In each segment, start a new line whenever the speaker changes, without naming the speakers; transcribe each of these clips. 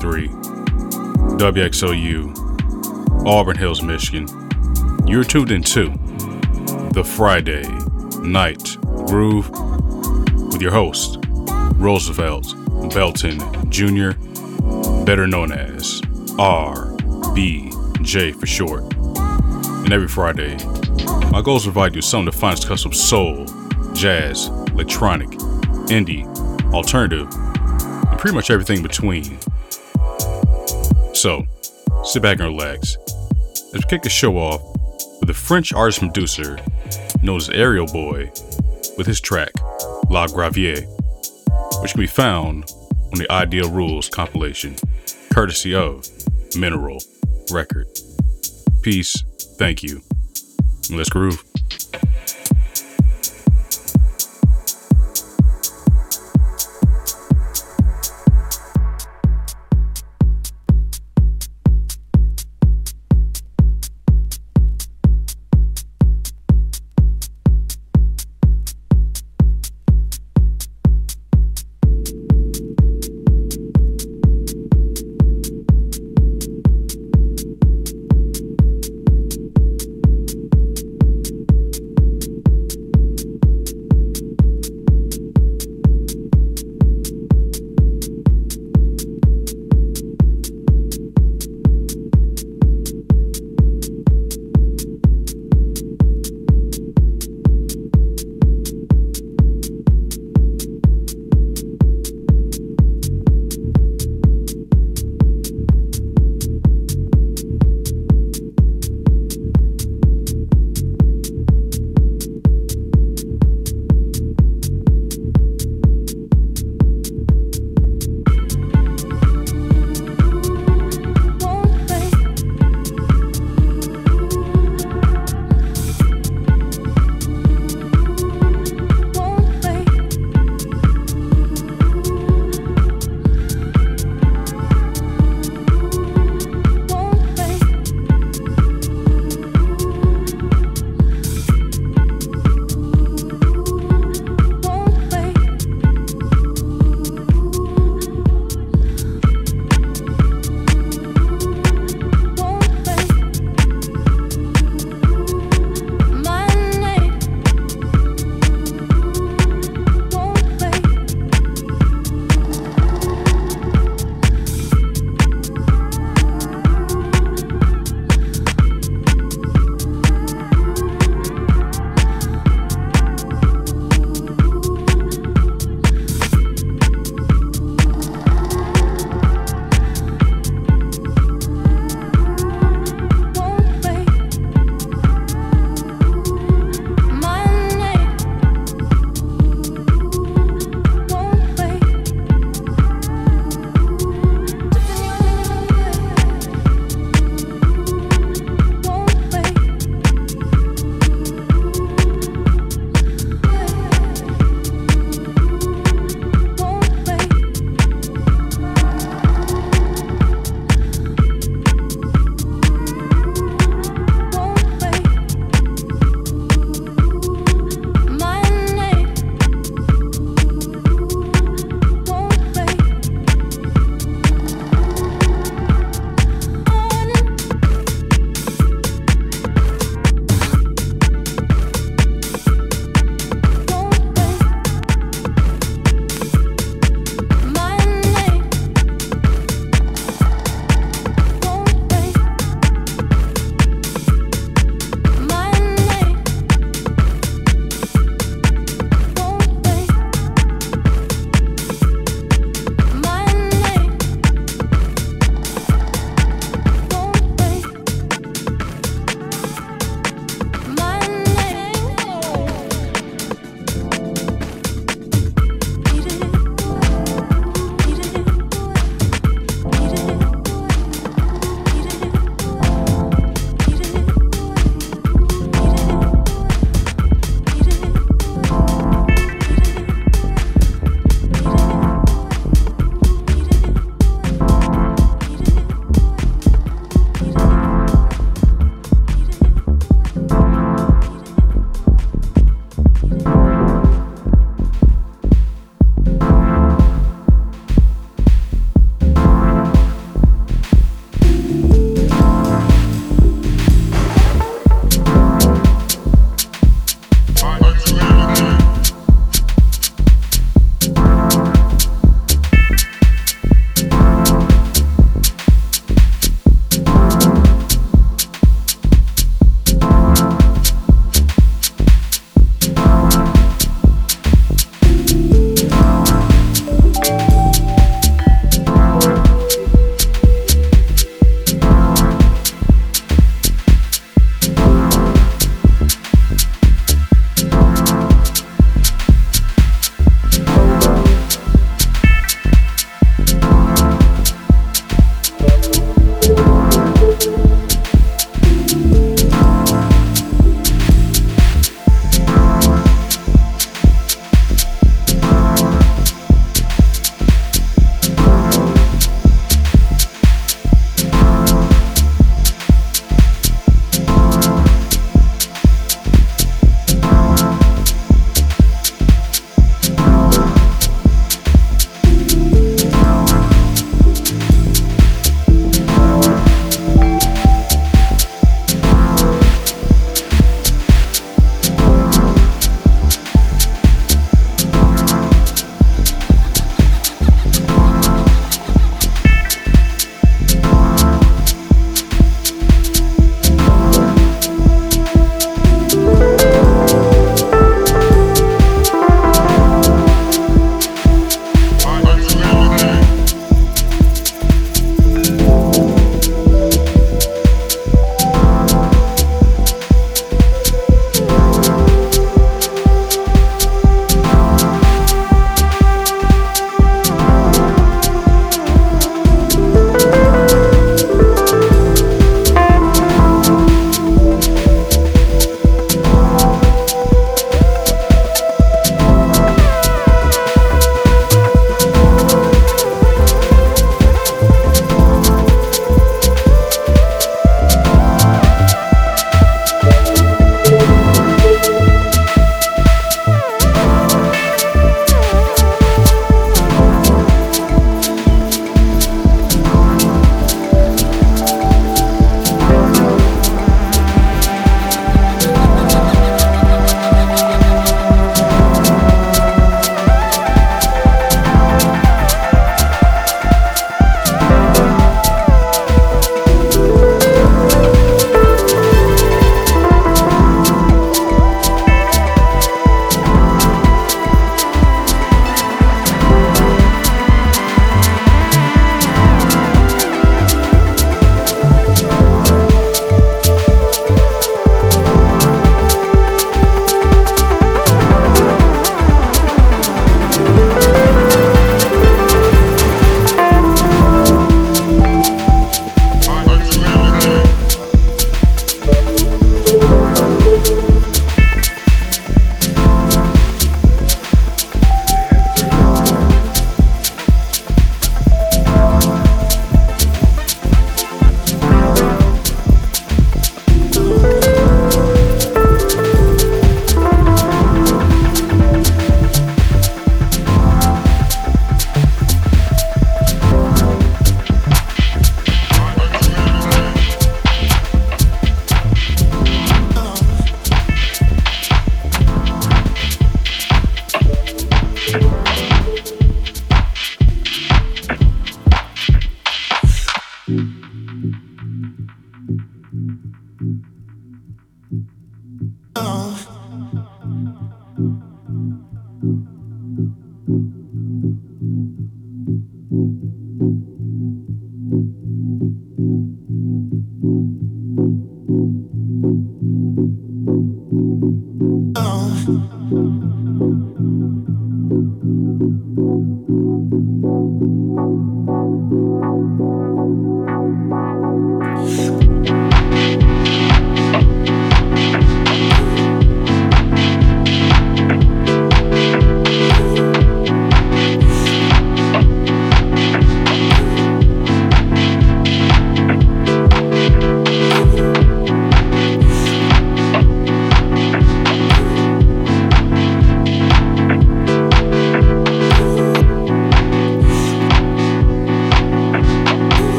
88.3 WXOU, Auburn Hills, Michigan. You're tuned into the Friday Night Groove with your host, Roosevelt Belton Jr., better known as RBJ for short. And every Friday, my goal is to provide you some of the finest cuts of soul, jazz, electronic, indie, alternative, and pretty much everything between. So, sit back and relax as we kick the show off with a French artist producer known as Aerial Boy with his track La Gravier, which can be found on the Ideal Rules compilation, courtesy of Mineral Record. Peace, thank you, let's groove.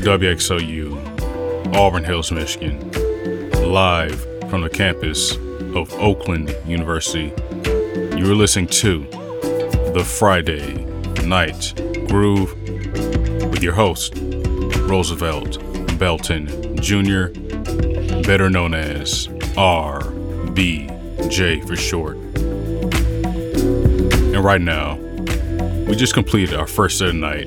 WXOU, Auburn Hills, Michigan, live from the campus of Oakland University. You are listening to the Friday Night Groove with your host, Roosevelt Belton Jr., better known as RBJ for short. And right now, we just completed our first set of night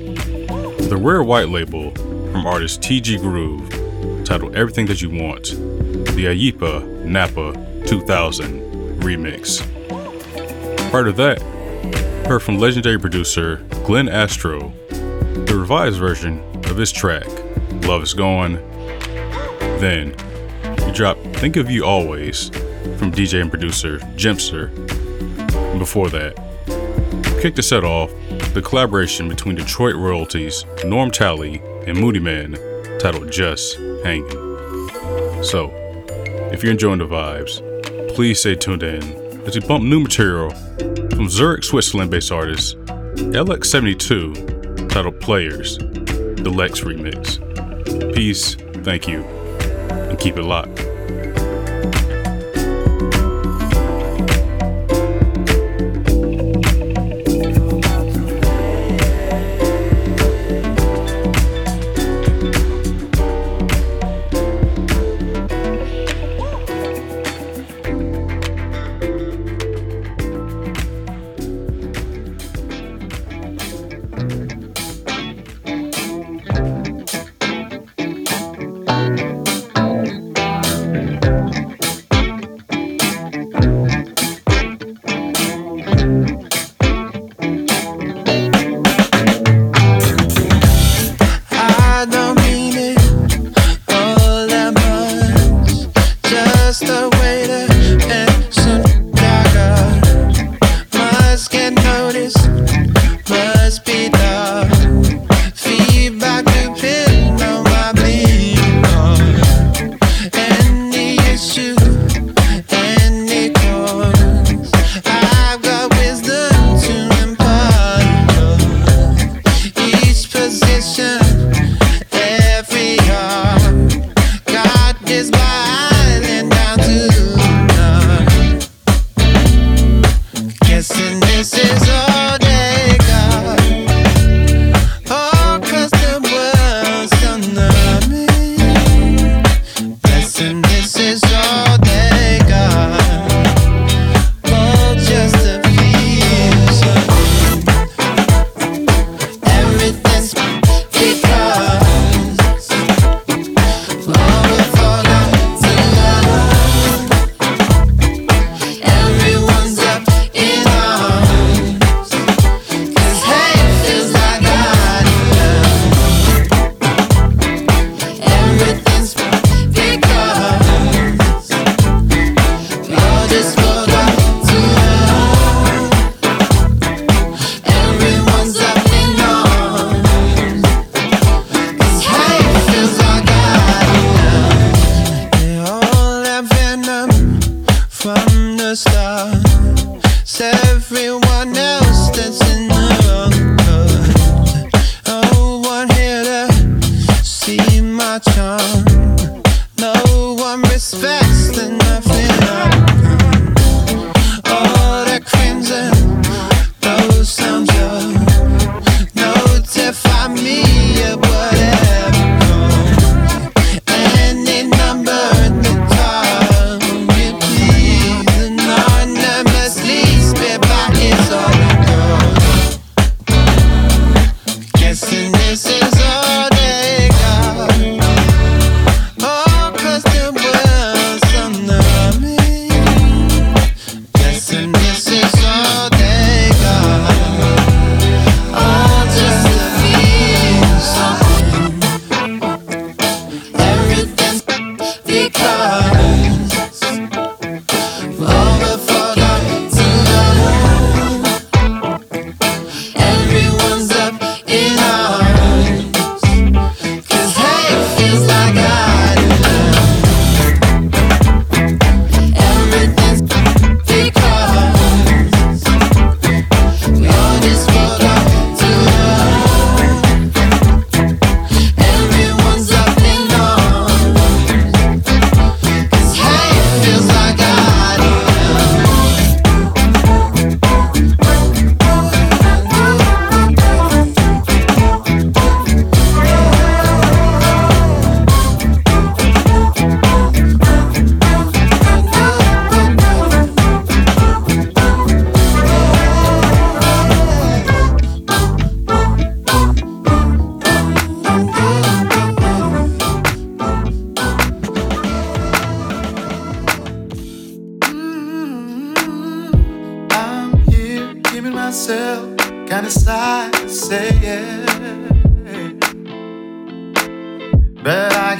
The rare white label from artist TG Groove titled Everything That You Want, the Ayipa Napa 2000 remix. Prior to that, heard from legendary producer Glenn Astro the revised version of his track, Love Is Gone. Then, we dropped Think of You Always from DJ and producer Jempster. And before that, kicked the set off the collaboration between Detroit royalties Norm Talley and Moodymann titled Just Hanging. So, if you're enjoying the vibes, please stay tuned in as we bump new material from Zurich, Switzerland based artist LX72 titled Players, the Lex remix. Peace, thank you, and keep it locked.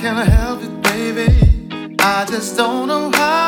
Can't help it, baby. I just don't know how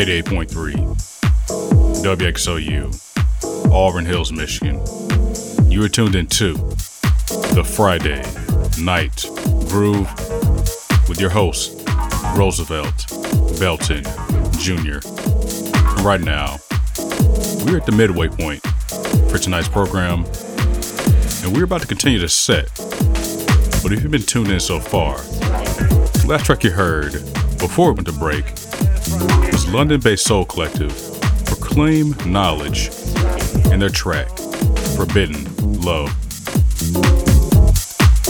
88.3 WXOU, Auburn Hills, Michigan. You are tuned in to the Friday Night Groove with your host, Roosevelt Belton Jr. Right now, we're at the midway point for tonight's program, and we're about to continue to set. But if you've been tuned in so far, the last track you heard before we went to break London based soul collective Proclaim Knowledge and their track Forbidden Love.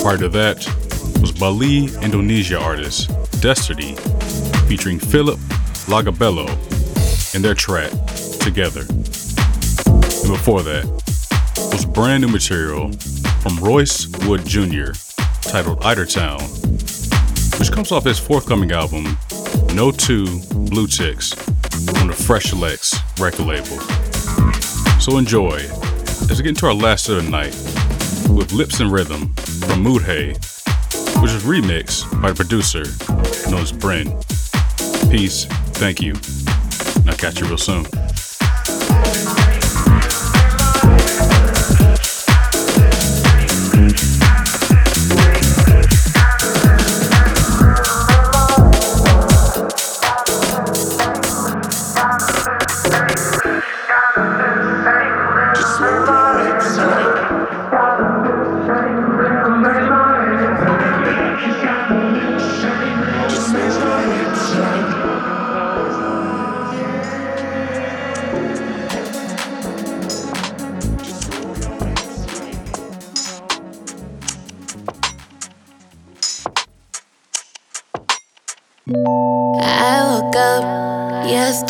Prior to that was Bali, Indonesia artist Destiny featuring Philip Lagabello and their track Together. And before that was brand new material from Royce Wood Jr. titled Eidertown, which comes off his forthcoming album No 2 Blue Ticks on the Fresh Lex record label. So enjoy as we get into our last of the night with Lips and Rhythm from Mood Hay, which is remixed by the producer known as Bryn. Peace, thank you, and I'll catch you real soon.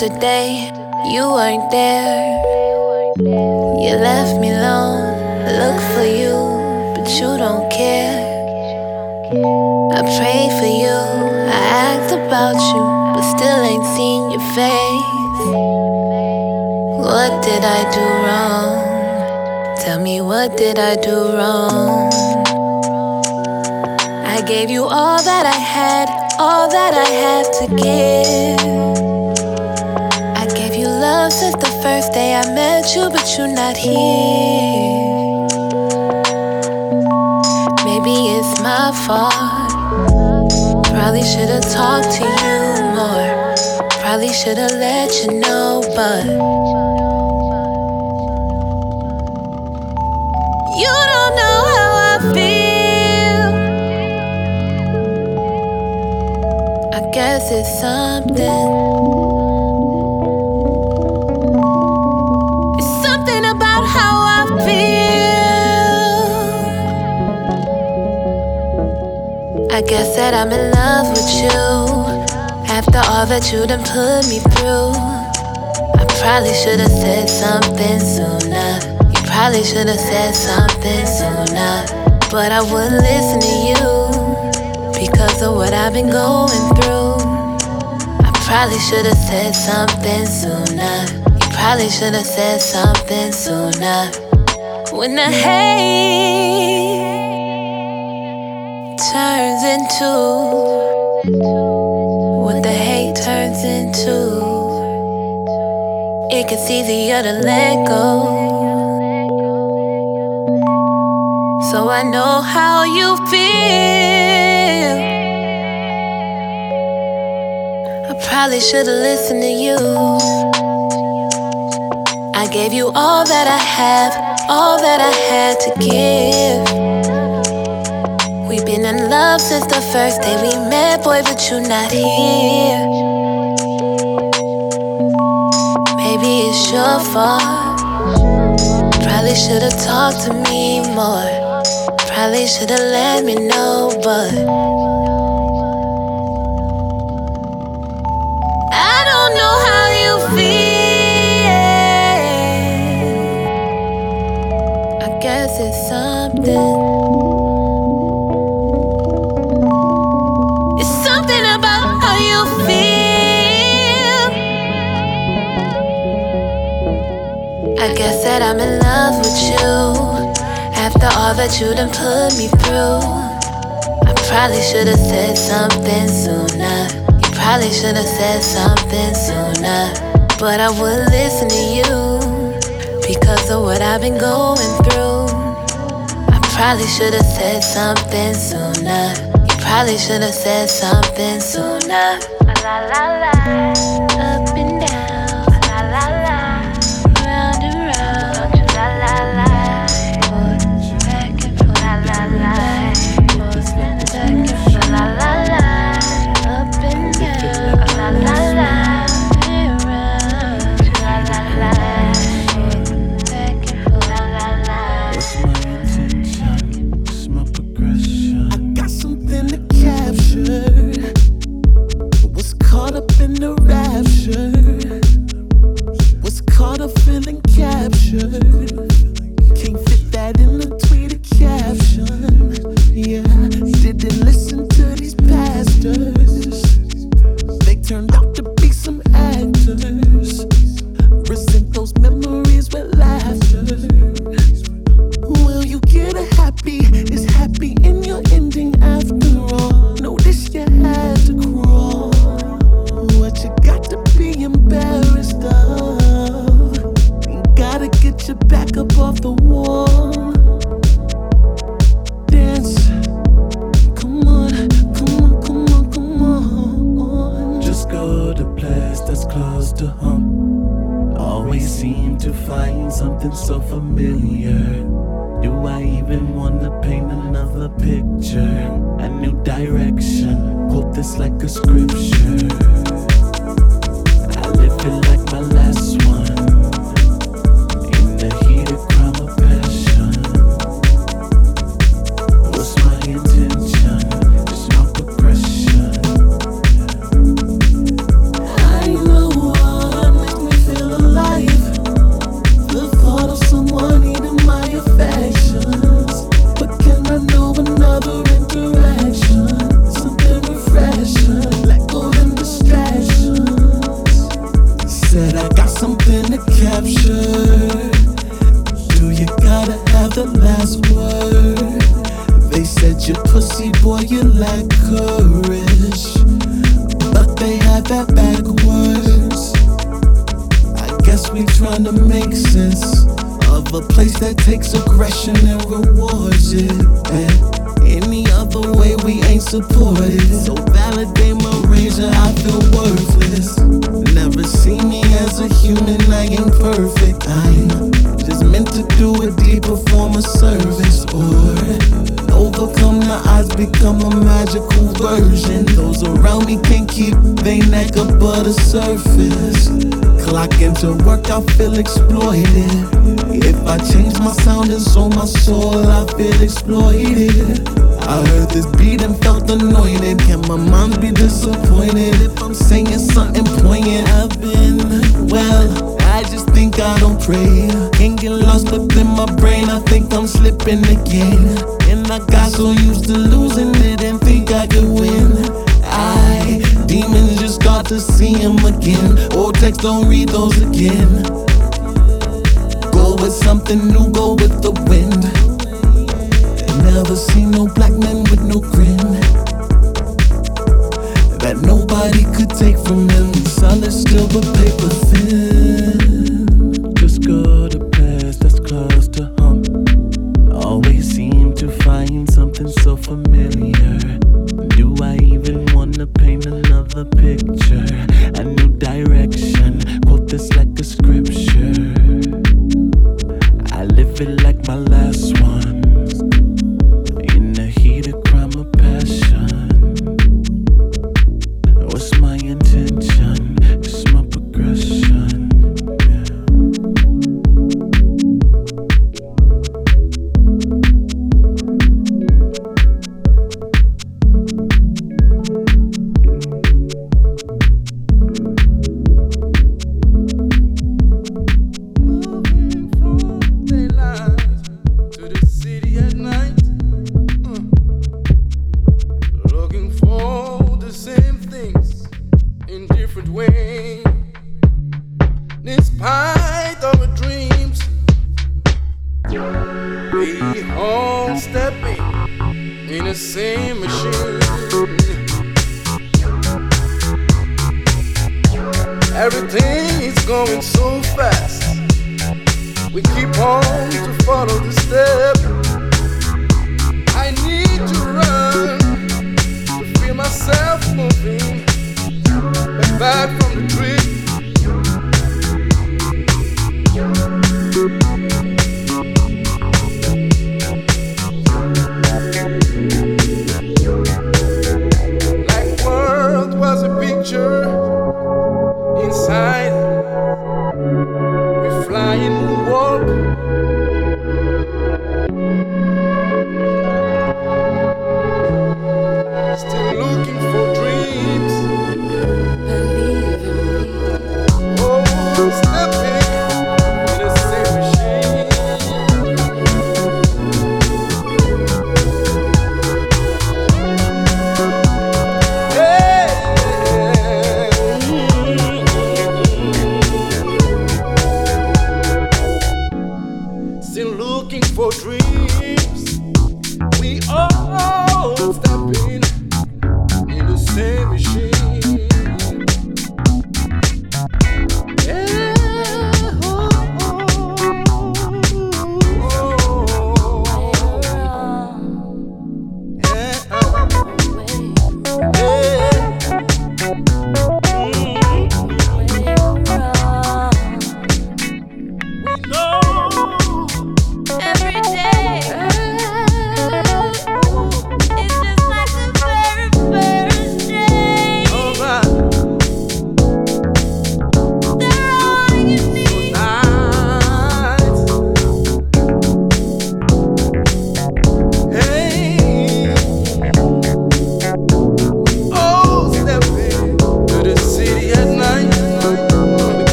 Yesterday, you weren't there. You left me alone, look for you, but you don't care. I pray for you, I act about you, but still ain't seen your face. What did I do wrong? Tell me, what did I do wrong? I gave you all that I had, all that I have to give. You, but you're not here. Maybe it's my fault. Probably should've talked to you more. Probably should've let you know, but you don't know how I feel. I guess it's something. Guess that I'm in love with you. After all that you done put me through, I probably should've said something sooner. You probably should've said something sooner. But I wouldn't listen to you because of what I've been going through. I probably should've said something sooner. You probably should've said something sooner. When the hate turns into what the hate turns into, it gets easier to let go. So I know how you feel. I probably should've listened to you. I gave you all that I have, all that I had to give. In love since the first day we met, boy, but you're not here. Maybe it's your fault. Probably should've talked to me more. Probably should've let me know, but love with you. After all that you done put me through, I probably should've said something sooner. You
probably should've said something sooner. But I would listen to you because of what I've been going through. I probably should've said something sooner. You probably should've said something sooner. La la la.
last word. They said you pussy boy, you lack courage. But they had that backwards. I guess we trying to make sense of a
place
that takes aggression and rewards it. And any other way we ain't supported. I feel exploited. If
I change my sound and so my soul, I feel exploited. I heard
this beat and felt anointed. Can my mind be disappointed if I'm saying something poignant? I've been, well, I just think I don't pray. Can get lost within my brain, I think I'm slipping again. And I got so used to losing it and think I could win. I, demons just to see him again. Old texts don't read those again. Go with something new, go with the wind. Never seen
no black man with no grin that nobody could take from him. Solid but paper thin.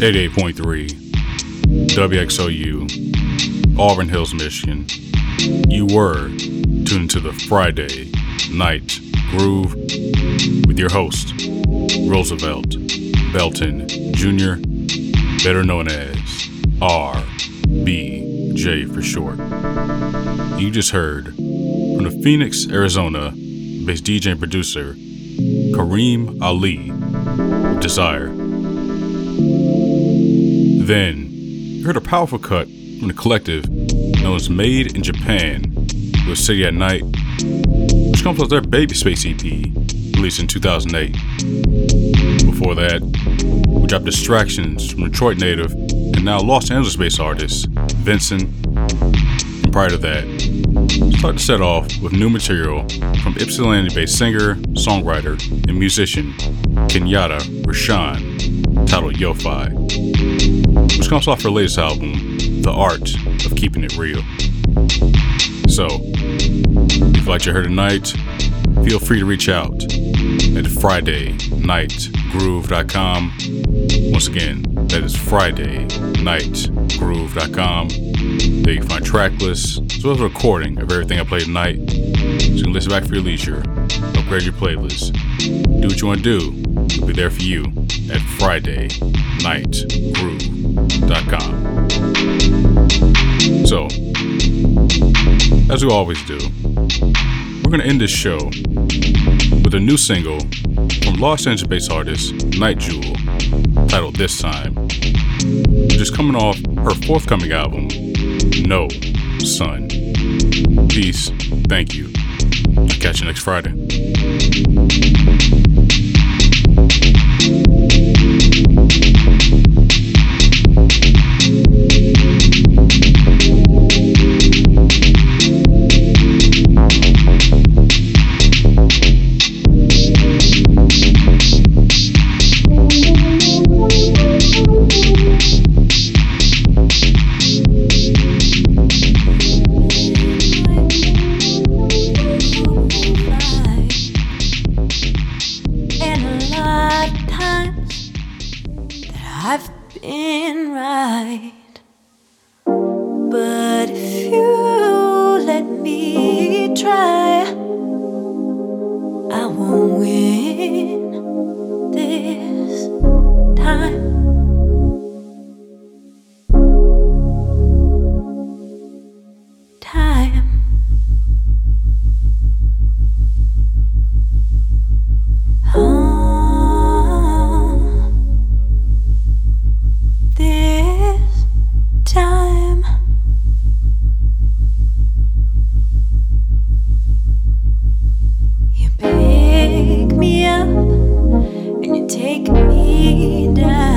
88.3 WXOU, Auburn Hills, Michigan. You were tuned to the Friday Night Groove with your host, Roosevelt Belton Jr., better known as RBJ for short. You just heard from the Phoenix, Arizona based DJ and producer Kareem Ali Desire. Then, you heard a powerful cut from the collective known as Made in Japan with City at Night, which comes with their Baby Space EP released in 2008. Before that, we dropped Distractions from Detroit native and now Los Angeles based artist Vincent. And prior to that, start to set off with new material from Ypsilanti based singer, songwriter, and musician Kenyatta Rashan titled Yo-Fi, which comes off her latest album, The Art of Keeping It Real. So, if you liked your heard tonight, feel free to reach out at FridayNightGroove.com. Once again, that is FridayNightGroove.com. There you can find track lists, as well as a recording of everything I played tonight, so you can listen back for your leisure, upgrade your playlist. Do what you want to do, we'll be there for you at FridayNightGroove.com. So, as we always do, we're going to end this show with a new single from Los Angeles based artist Nite Jewel titled This Time, which is coming off her forthcoming album, No Sun. Peace. Thank you. Catch you next Friday.
Take me down,